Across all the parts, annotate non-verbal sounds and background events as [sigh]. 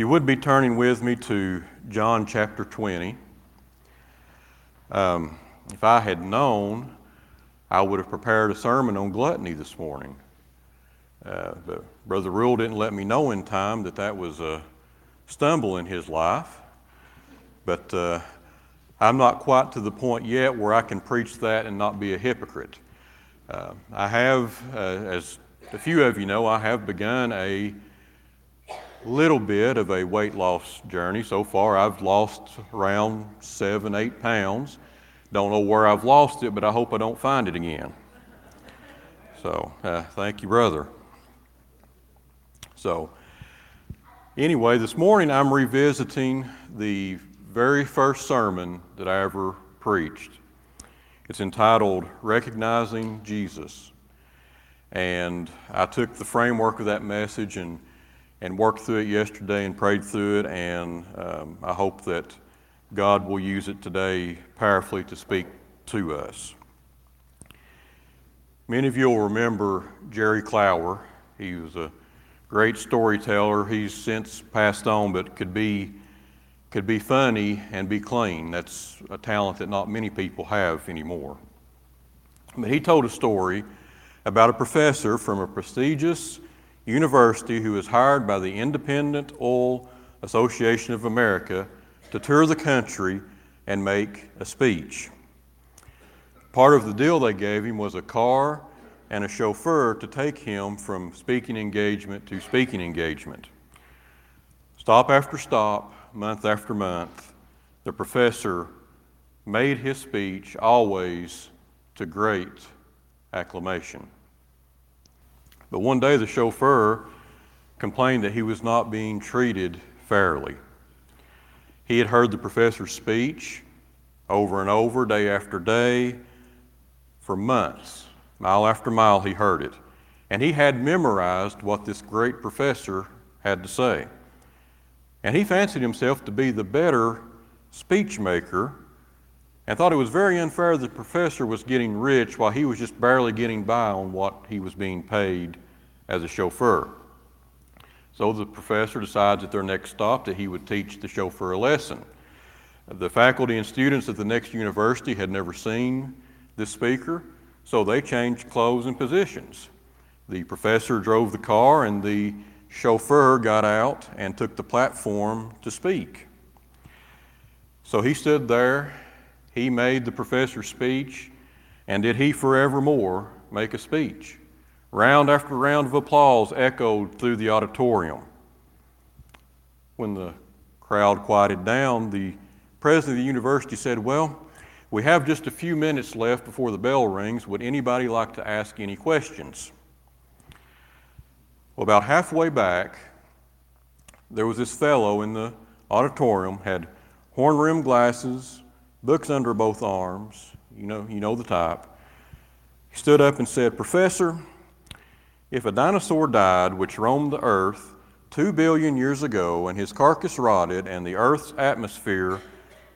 you would be turning with me to John chapter 20. Um, if I had known, I would have prepared a sermon on gluttony this morning. Uh, but Brother Rule didn't let me know in time that that was a stumble in his life. But uh, I'm not quite to the point yet where I can preach that and not be a hypocrite. Uh, I have, uh, as a few of you know, I have begun a little bit of a weight loss journey. So far, I've lost around seven, eight pounds. Don't know where I've lost it, but I hope I don't find it again. So, uh, thank you, brother. So, anyway, this morning I'm revisiting the very first sermon that I ever preached. It's entitled Recognizing Jesus. And I took the framework of that message and and worked through it yesterday and prayed through it, and um, I hope that God will use it today powerfully to speak to us. Many of you will remember Jerry Clower. He was a great storyteller. He's since passed on, but could be could be funny and be clean. That's a talent that not many people have anymore. But he told a story about a professor from a prestigious University, who was hired by the Independent Oil Association of America to tour the country and make a speech. Part of the deal they gave him was a car and a chauffeur to take him from speaking engagement to speaking engagement. Stop after stop, month after month, the professor made his speech always to great acclamation. But one day the chauffeur complained that he was not being treated fairly. He had heard the professor's speech over and over, day after day, for months. Mile after mile, he heard it. And he had memorized what this great professor had to say. And he fancied himself to be the better speech maker and thought it was very unfair that the professor was getting rich while he was just barely getting by on what he was being paid as a chauffeur. So the professor decides at their next stop that he would teach the chauffeur a lesson. The faculty and students at the next university had never seen this speaker, so they changed clothes and positions. The professor drove the car, and the chauffeur got out and took the platform to speak. So he stood there he made the professor's speech, and did he forevermore make a speech? Round after round of applause echoed through the auditorium. When the crowd quieted down, the president of the university said, Well, we have just a few minutes left before the bell rings. Would anybody like to ask any questions? Well, about halfway back, there was this fellow in the auditorium, had horn rimmed glasses, books under both arms. You know, you know the type. He stood up and said, Professor, if a dinosaur died which roamed the earth two billion years ago and his carcass rotted and the earth's atmosphere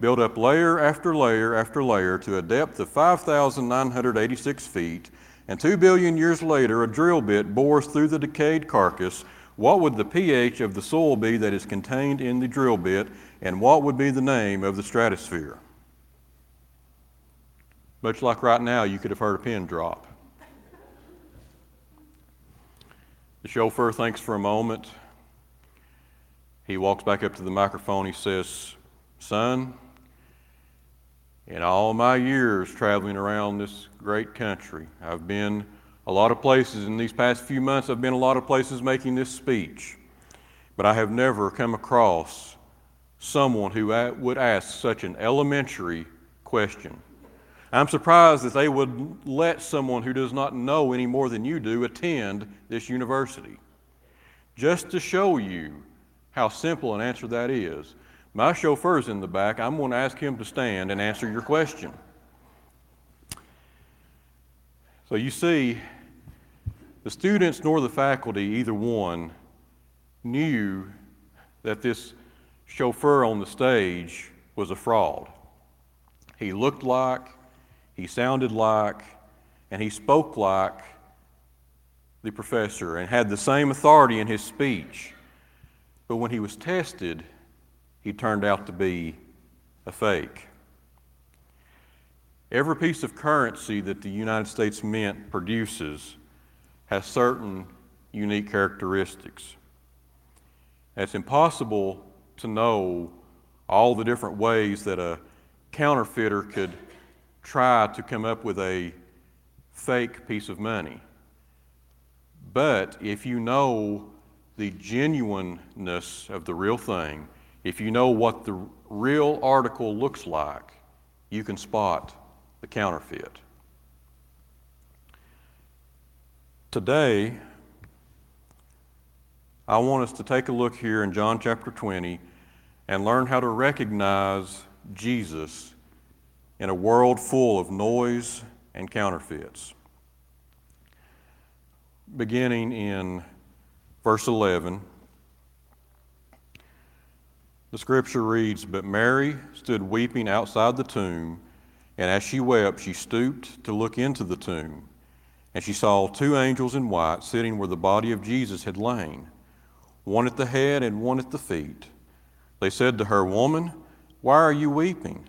built up layer after layer after layer to a depth of 5,986 feet, and two billion years later a drill bit bores through the decayed carcass, what would the pH of the soil be that is contained in the drill bit, and what would be the name of the stratosphere? Much like right now, you could have heard a pin drop. The chauffeur thinks for a moment. He walks back up to the microphone. He says, Son, in all my years traveling around this great country, I've been a lot of places. In these past few months, I've been a lot of places making this speech. But I have never come across someone who would ask such an elementary question. I'm surprised that they would let someone who does not know any more than you do attend this university. Just to show you how simple an answer that is, my chauffeur's in the back. I'm going to ask him to stand and answer your question. So you see, the students nor the faculty, either one, knew that this chauffeur on the stage was a fraud. He looked like, he sounded like and he spoke like the professor and had the same authority in his speech. But when he was tested, he turned out to be a fake. Every piece of currency that the United States Mint produces has certain unique characteristics. it's impossible to know all the different ways that a counterfeiter could try to come up with a fake piece of money. But if you know the genuineness of the real thing, if you know what the real article looks like, you can spot the counterfeit. Today, I want us to take a look here in John chapter 20 and learn how to recognize Jesus in a world full of noise and counterfeits. Beginning in verse 11, the scripture reads But Mary stood weeping outside the tomb, and as she wept, she stooped to look into the tomb. And she saw two angels in white sitting where the body of Jesus had lain, one at the head and one at the feet. They said to her, Woman, why are you weeping?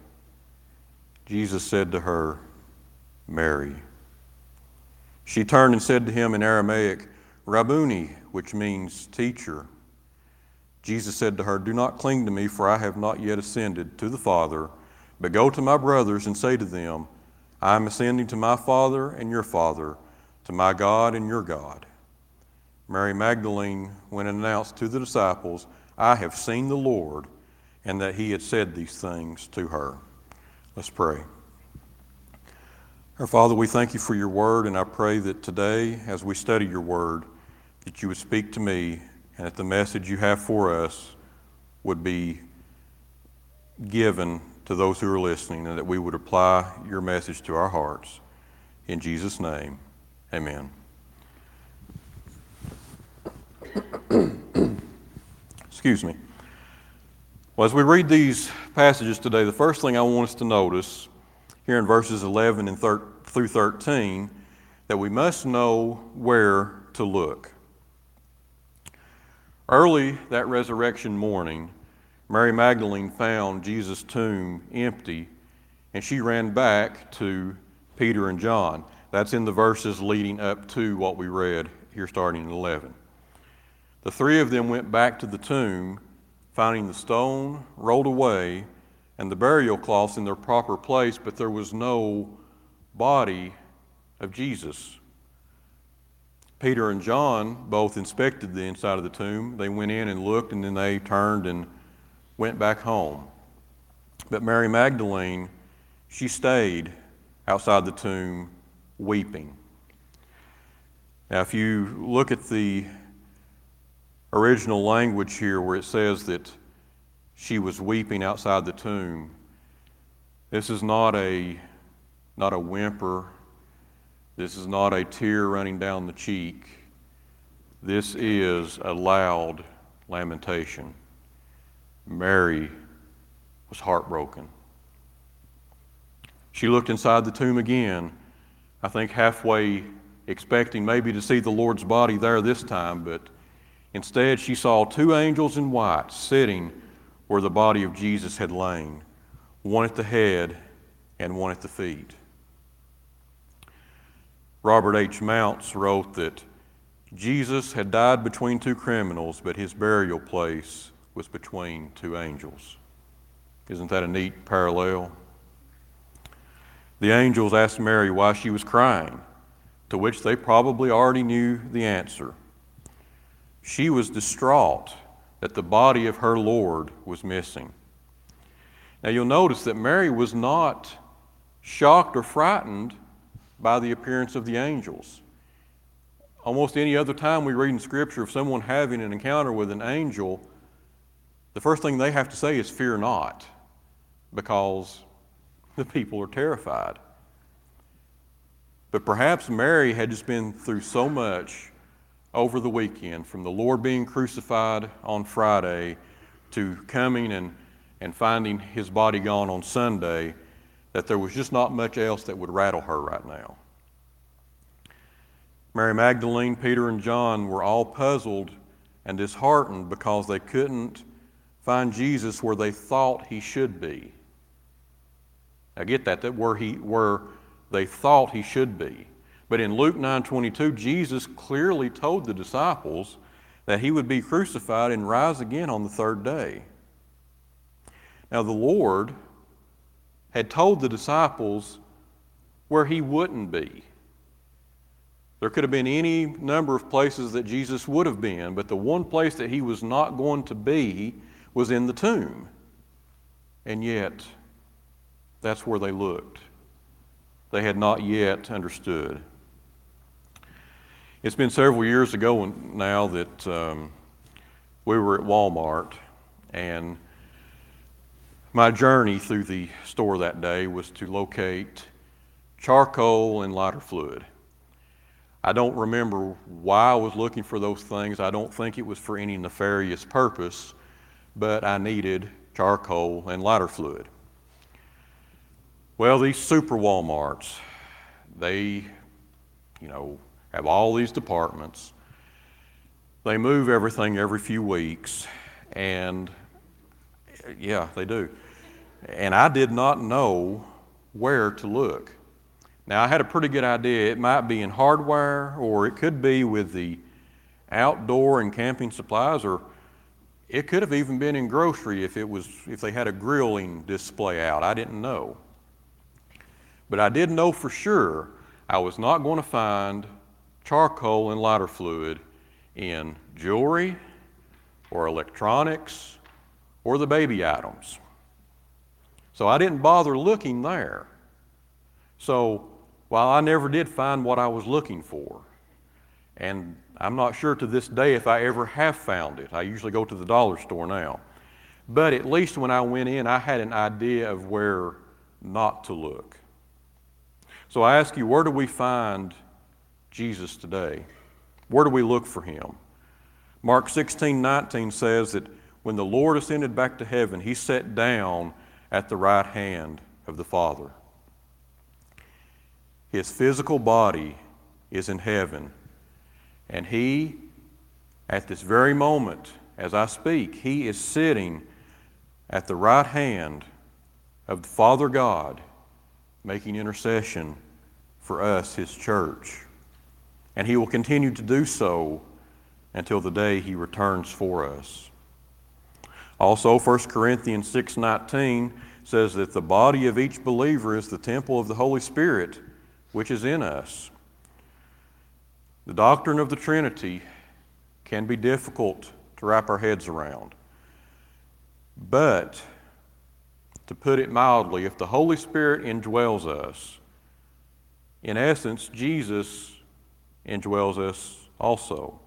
Jesus said to her, Mary. She turned and said to him in Aramaic, Rabboni, which means teacher. Jesus said to her, Do not cling to me, for I have not yet ascended to the Father, but go to my brothers and say to them, I am ascending to my Father and your Father, to my God and your God. Mary Magdalene went and announced to the disciples, I have seen the Lord, and that he had said these things to her. Let's pray. Our Father, we thank you for your word, and I pray that today, as we study your word, that you would speak to me and that the message you have for us would be given to those who are listening, and that we would apply your message to our hearts. In Jesus' name, amen. [clears throat] Excuse me. Well, as we read these passages today, the first thing I want us to notice here in verses 11 and thir- through 13 that we must know where to look. Early that resurrection morning, Mary Magdalene found Jesus' tomb empty, and she ran back to Peter and John. That's in the verses leading up to what we read here starting in 11. The three of them went back to the tomb, finding the stone rolled away and the burial cloths in their proper place, but there was no body of Jesus. Peter and John both inspected the inside of the tomb. They went in and looked, and then they turned and went back home. But Mary Magdalene, she stayed outside the tomb weeping. Now, if you look at the original language here where it says that she was weeping outside the tomb, this is not a, not a whimper. This is not a tear running down the cheek. This is a loud lamentation. Mary was heartbroken. She looked inside the tomb again, I think halfway expecting maybe to see the Lord's body there this time, but instead she saw two angels in white sitting where the body of Jesus had lain, one at the head and one at the feet. Robert H. Mounce wrote that Jesus had died between two criminals, but his burial place was between two angels. Isn't that a neat parallel? The angels asked Mary why she was crying, to which they probably already knew the answer. She was distraught that the body of her Lord was missing. Now you'll notice that Mary was not shocked or frightened by the appearance of the angels. almost any other time we read in Scripture of someone having an encounter with an angel, the first thing they have to say is, Fear not, because the people are terrified. But perhaps Mary had just been through so much over the weekend, from the Lord being crucified on Friday to coming and, and finding his body gone on Sunday, that there was just not much else that would rattle her right now. Mary Magdalene, Peter, and John were all puzzled and disheartened because they couldn't find Jesus where they thought he should be. I get that, that where he where they thought he should be. But in Luke 9:22, Jesus clearly told the disciples that he would be crucified and rise again on the third day. Now the Lord had told the disciples where he wouldn't be. There could have been any number of places that Jesus would have been, but the one place that he was not going to be was in the tomb. And yet, that's where they looked. They had not yet understood. It's been several years ago now that um, we were at Walmart, and my journey through the store that day was to locate charcoal and lighter fluid. I don't remember why I was looking for those things. I don't think it was for any nefarious purpose, but I needed charcoal and lighter fluid. Well, these super Walmarts, they, you know, have all these departments. They move everything every few weeks, and yeah, they do. And I did not know where to look. Now, I had a pretty good idea. It might be in hardware, or it could be with the outdoor and camping supplies, or it could have even been in grocery if it was if they had a grilling display out. I didn't know. But I did know for sure I was not going to find charcoal and lighter fluid in jewelry or electronics or the baby items. So I didn't bother looking there. So while I never did find what I was looking for, and I'm not sure to this day if I ever have found it. I usually go to the dollar store now. But at least when I went in, I had an idea of where not to look. So I ask you, where do we find Jesus today? Where do we look for him? Mark 16 19 says that when the Lord ascended back to heaven, he sat down at the right hand of the Father. His physical body is in heaven. And he, at this very moment, as I speak, he is sitting at the right hand of the Father God, making intercession for us, his church. And he will continue to do so until the day he returns for us. Also, 1 Corinthians 6:19 says that the body of each believer is the temple of the Holy Spirit which is in us. The doctrine of the Trinity can be difficult to wrap our heads around. But, to put it mildly, if the Holy Spirit indwells us, in essence, Jesus indwells us also.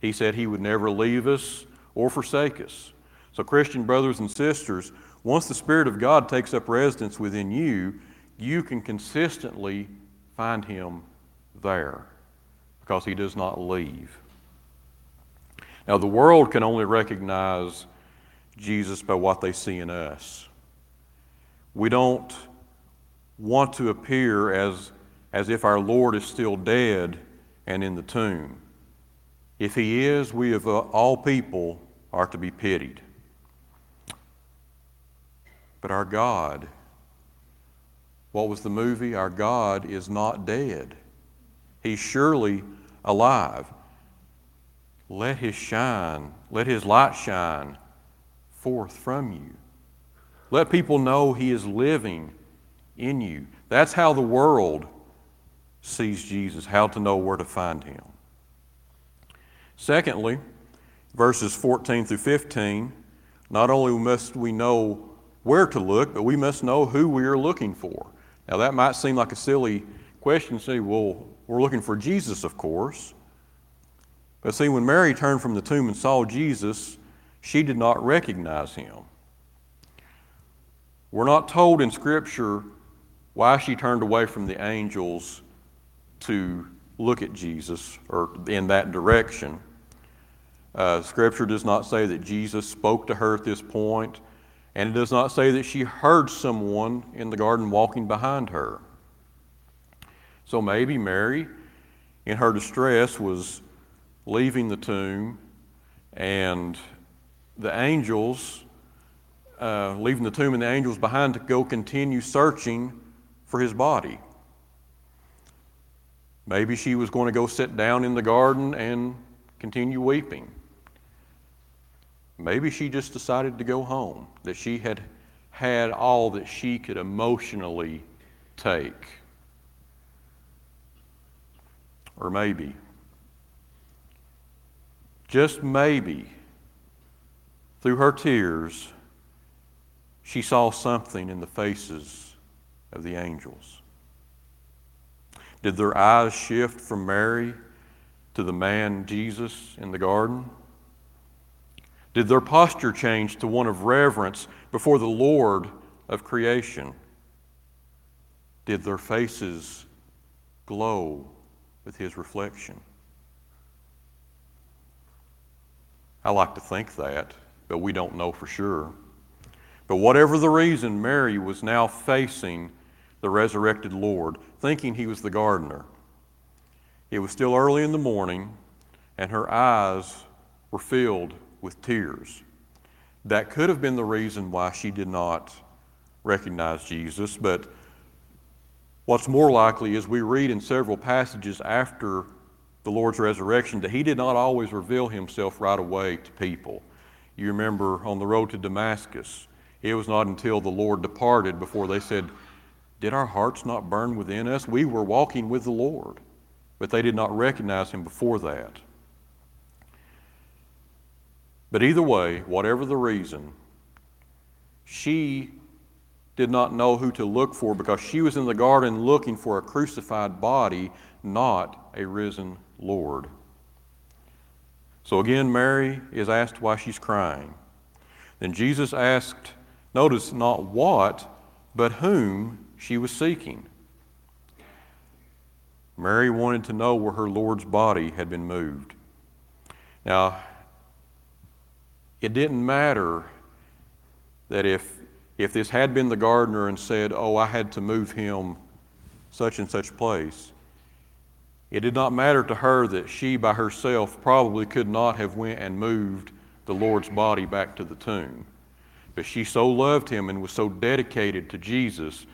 He said he would never leave us or forsake us. So, Christian brothers and sisters, once the Spirit of God takes up residence within you, you can consistently find him there because he does not leave. Now, the world can only recognize Jesus by what they see in us. We don't want to appear as, as if our Lord is still dead and in the tomb. If he is, we of all people are to be pitied. But our God what was the movie? Our God is not dead. He's surely alive. Let his shine, let his light shine forth from you. Let people know he is living in you. That's how the world sees Jesus, how to know where to find him. Secondly, verses 14 through 15, not only must we know where to look, but we must know who we are looking for. Now, that might seem like a silly question. to Say, well, we're looking for Jesus, of course. But see, when Mary turned from the tomb and saw Jesus, she did not recognize him. We're not told in Scripture why she turned away from the angels to look at Jesus or in that direction. Uh, scripture does not say that Jesus spoke to her at this point, and it does not say that she heard someone in the garden walking behind her. So maybe Mary, in her distress, was leaving the tomb, and the angels, uh, leaving the tomb and the angels behind to go continue searching for his body. Maybe she was going to go sit down in the garden and continue weeping. Maybe she just decided to go home, that she had had all that she could emotionally take. Or maybe, just maybe, through her tears, she saw something in the faces of the angels. Did their eyes shift from Mary to the man Jesus in the garden? Did their posture change to one of reverence before the Lord of creation? Did their faces glow with his reflection? I like to think that, but we don't know for sure. But whatever the reason, Mary was now facing the resurrected Lord, thinking he was the gardener. It was still early in the morning, and her eyes were filled with tears. That could have been the reason why she did not recognize Jesus, but what's more likely is we read in several passages after the Lord's resurrection that he did not always reveal himself right away to people. You remember on the road to Damascus, it was not until the Lord departed before they said, did our hearts not burn within us? We were walking with the Lord, but they did not recognize him before that. But either way, whatever the reason, she did not know who to look for because she was in the garden looking for a crucified body, not a risen Lord. So again, Mary is asked why she's crying. Then Jesus asked, notice not what, but whom she was seeking. Mary wanted to know where her Lord's body had been moved. Now, it didn't matter that if, if this had been the gardener and said, Oh, I had to move him such and such place, it did not matter to her that she by herself probably could not have went and moved the Lord's body back to the tomb. But she so loved him and was so dedicated to Jesus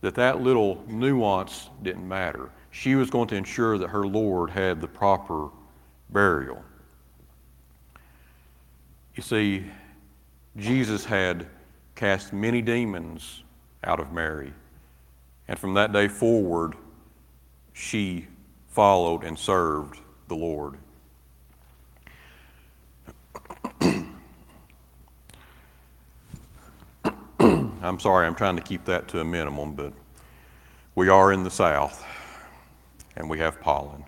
that that little nuance didn't matter. She was going to ensure that her Lord had the proper burial. You see, Jesus had cast many demons out of Mary. And from that day forward, she followed and served the Lord. I'm sorry, I'm trying to keep that to a minimum, but we are in the South and we have pollen.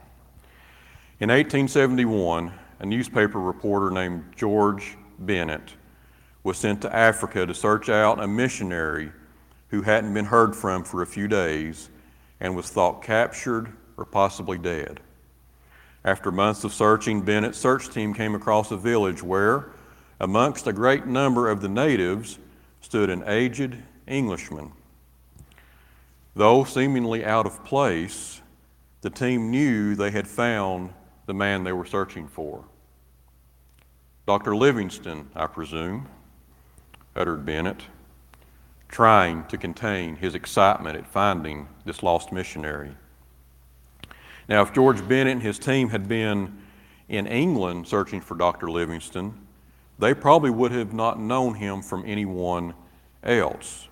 In 1871, a newspaper reporter named George Bennett was sent to Africa to search out a missionary who hadn't been heard from for a few days and was thought captured or possibly dead. After months of searching, Bennett's search team came across a village where, amongst a great number of the natives, stood an aged Englishman. Though seemingly out of place, the team knew they had found the man they were searching for. Dr. Livingstone, I presume, uttered Bennett, trying to contain his excitement at finding this lost missionary. Now, if George Bennett and his team had been in England searching for Dr. Livingstone, they probably would have not known him from anyone else.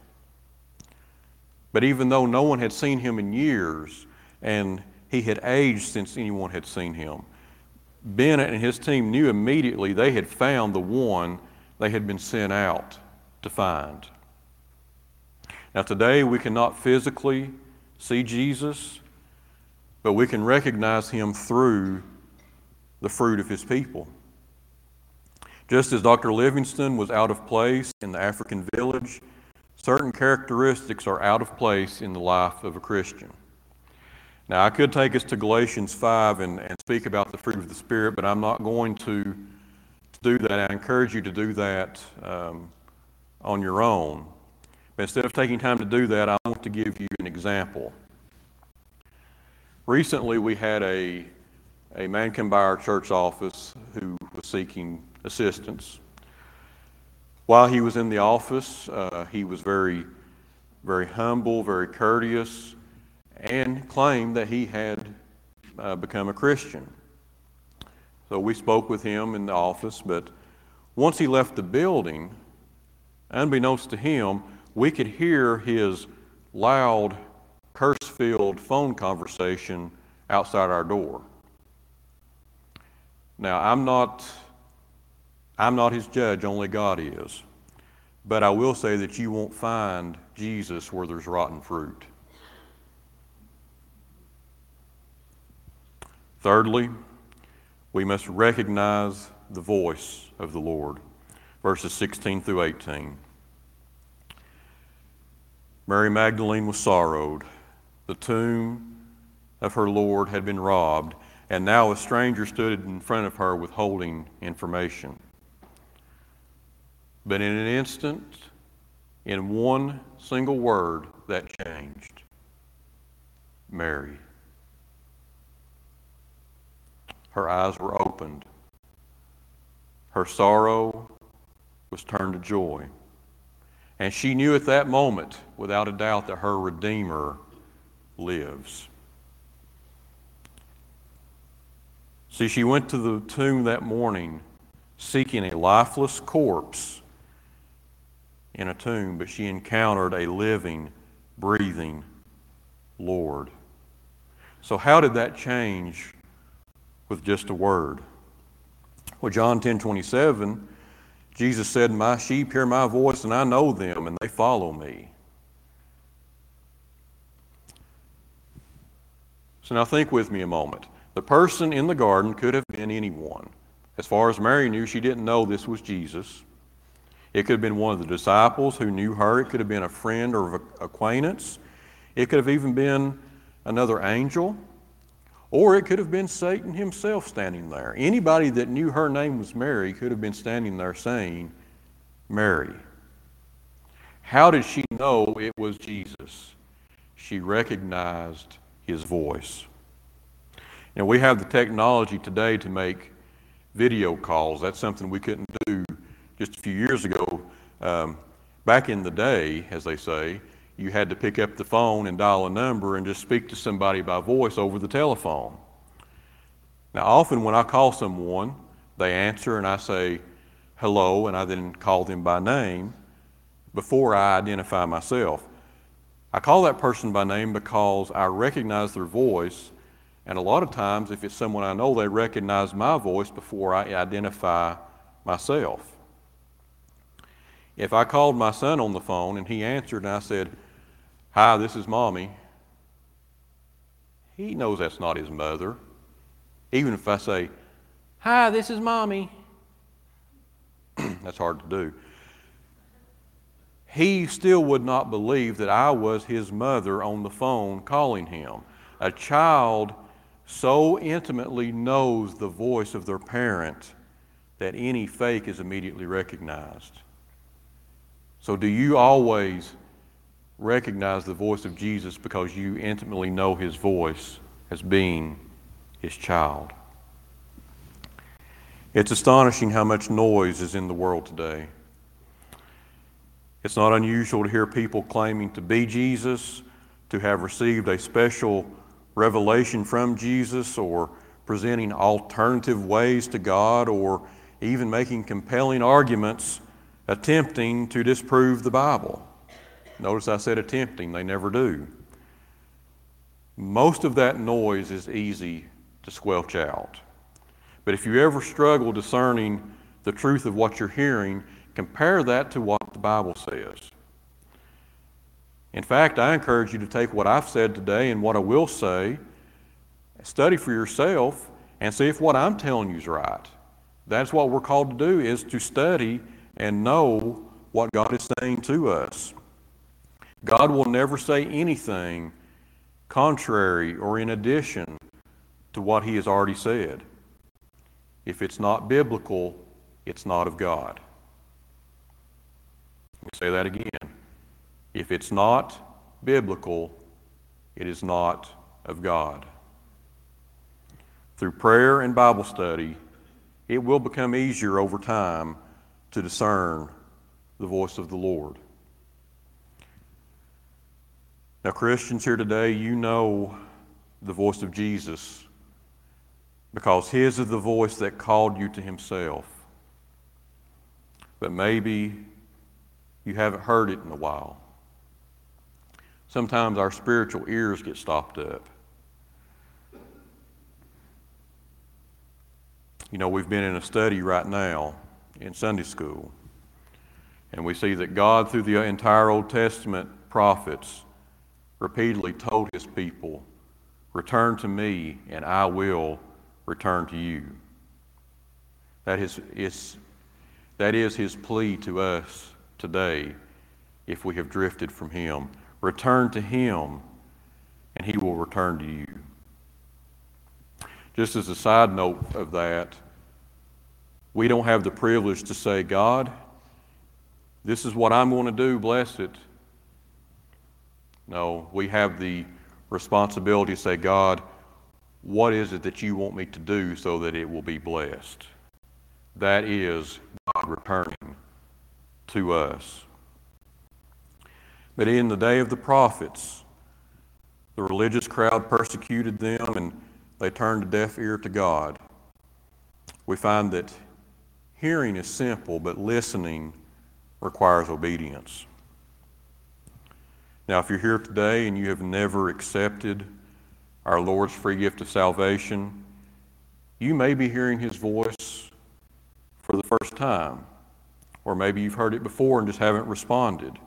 But even though no one had seen him in years and he had aged since anyone had seen him, Bennett and his team knew immediately they had found the one they had been sent out to find. Now, today we cannot physically see Jesus, but we can recognize him through the fruit of his people. Just as Dr. Livingstone was out of place in the African village, certain characteristics are out of place in the life of a Christian. Now, I could take us to Galatians 5 and, and speak about the fruit of the Spirit, but I'm not going to, do that. I encourage you to do that um, on your own. But instead of taking time to do that, I want to give you an example. Recently, we had a, a man come by our church office who was seeking assistance. While he was in the office, uh, he was very, very humble, very courteous and claimed that he had uh, become a Christian. So we spoke with him in the office, but once he left the building, unbeknownst to him, we could hear his loud, curse filled phone conversation outside our door. Now, I'm not, I'm not his judge, only God is. But I will say that you won't find Jesus where there's rotten fruit. Thirdly, we must recognize the voice of the Lord. Verses 16 through 18. Mary Magdalene was sorrowed. The tomb of her Lord had been robbed, and now a stranger stood in front of her withholding information. But in an instant, in one single word, that changed Mary. her eyes were opened. Her sorrow was turned to joy. And she knew at that moment, without a doubt, that her Redeemer lives. See, she went to the tomb that morning seeking a lifeless corpse in a tomb, but she encountered a living, breathing Lord. So, how did that change with just a word. Well, John 10 27, Jesus said, My sheep hear my voice, and I know them, and they follow me. So now think with me a moment. The person in the garden could have been anyone. As far as Mary knew, she didn't know this was Jesus. It could have been one of the disciples who knew her. It could have been a friend or acquaintance. It could have even been another angel. Or it could have been Satan himself standing there. Anybody that knew her name was Mary could have been standing there saying, Mary. How did she know it was Jesus? She recognized his voice. And we have the technology today to make video calls. That's something we couldn't do just a few years ago. Um, back in the day, as they say, you had to pick up the phone and dial a number and just speak to somebody by voice over the telephone. Now, often when I call someone, they answer and I say hello, and I then call them by name before I identify myself. I call that person by name because I recognize their voice, and a lot of times, if it's someone I know, they recognize my voice before I identify myself. If I called my son on the phone and he answered and I said, Hi, this is mommy. He knows that's not his mother. Even if I say, Hi, this is mommy. [clears throat] that's hard to do. He still would not believe that I was his mother on the phone calling him. A child so intimately knows the voice of their parent that any fake is immediately recognized. So, do you always recognize the voice of Jesus because you intimately know his voice as being his child. It's astonishing how much noise is in the world today. It's not unusual to hear people claiming to be Jesus, to have received a special revelation from Jesus, or presenting alternative ways to God, or even making compelling arguments attempting to disprove the Bible. Notice I said attempting, they never do. Most of that noise is easy to squelch out. But if you ever struggle discerning the truth of what you're hearing, compare that to what the Bible says. In fact, I encourage you to take what I've said today and what I will say, study for yourself, and see if what I'm telling you is right. That's what we're called to do is to study and know what God is saying to us. God will never say anything contrary or in addition to what he has already said. If it's not biblical, it's not of God. Me say that again. If it's not biblical, it is not of God. Through prayer and Bible study, it will become easier over time to discern the voice of the Lord. Now, Christians here today, you know the voice of Jesus because His is the voice that called you to Himself. But maybe you haven't heard it in a while. Sometimes our spiritual ears get stopped up. You know, we've been in a study right now in Sunday school, and we see that God, through the entire Old Testament prophets, repeatedly told his people, Return to me, and I will return to you. That is, is, that is his plea to us today if we have drifted from him. Return to him, and he will return to you. Just as a side note of that, we don't have the privilege to say, God, this is what I'm going to do, bless it. No, we have the responsibility to say, God, what is it that you want me to do so that it will be blessed? That is God returning to us. But in the day of the prophets, the religious crowd persecuted them and they turned a deaf ear to God. We find that hearing is simple, but listening requires obedience. Now, if you're here today and you have never accepted our Lord's free gift of salvation, you may be hearing His voice for the first time, or maybe you've heard it before and just haven't responded.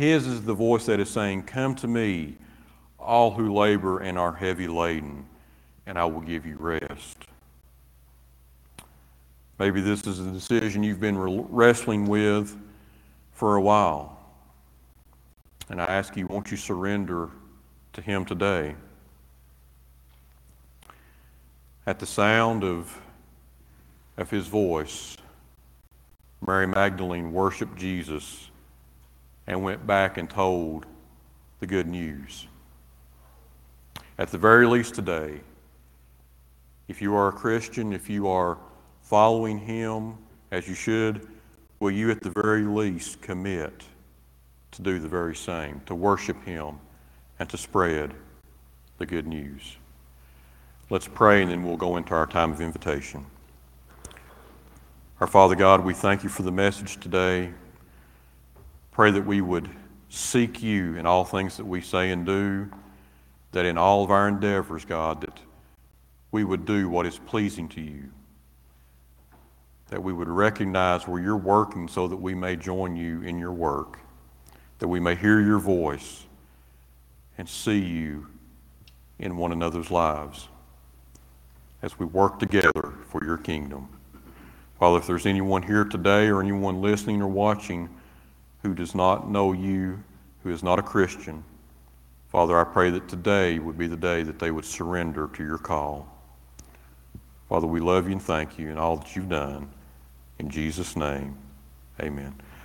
His is the voice that is saying, Come to me, all who labor and are heavy laden, and I will give you rest. Maybe this is a decision you've been wrestling with for a while. And I ask you, won't you surrender to Him today? At the sound of, of His voice, Mary Magdalene worshiped Jesus and went back and told the good news. At the very least today, if you are a Christian, if you are following Him as you should, will you at the very least commit to do the very same, to worship Him and to spread the good news? Let's pray and then we'll go into our time of invitation. Our Father God, we thank you for the message today. Pray that we would seek you in all things that we say and do, that in all of our endeavors, God, that we would do what is pleasing to you that we would recognize where you're working so that we may join you in your work, that we may hear your voice and see you in one another's lives as we work together for your kingdom. Father, if there's anyone here today or anyone listening or watching who does not know you, who is not a Christian, Father, I pray that today would be the day that they would surrender to your call. Father, we love you and thank you and all that you've done. In Jesus' name, amen.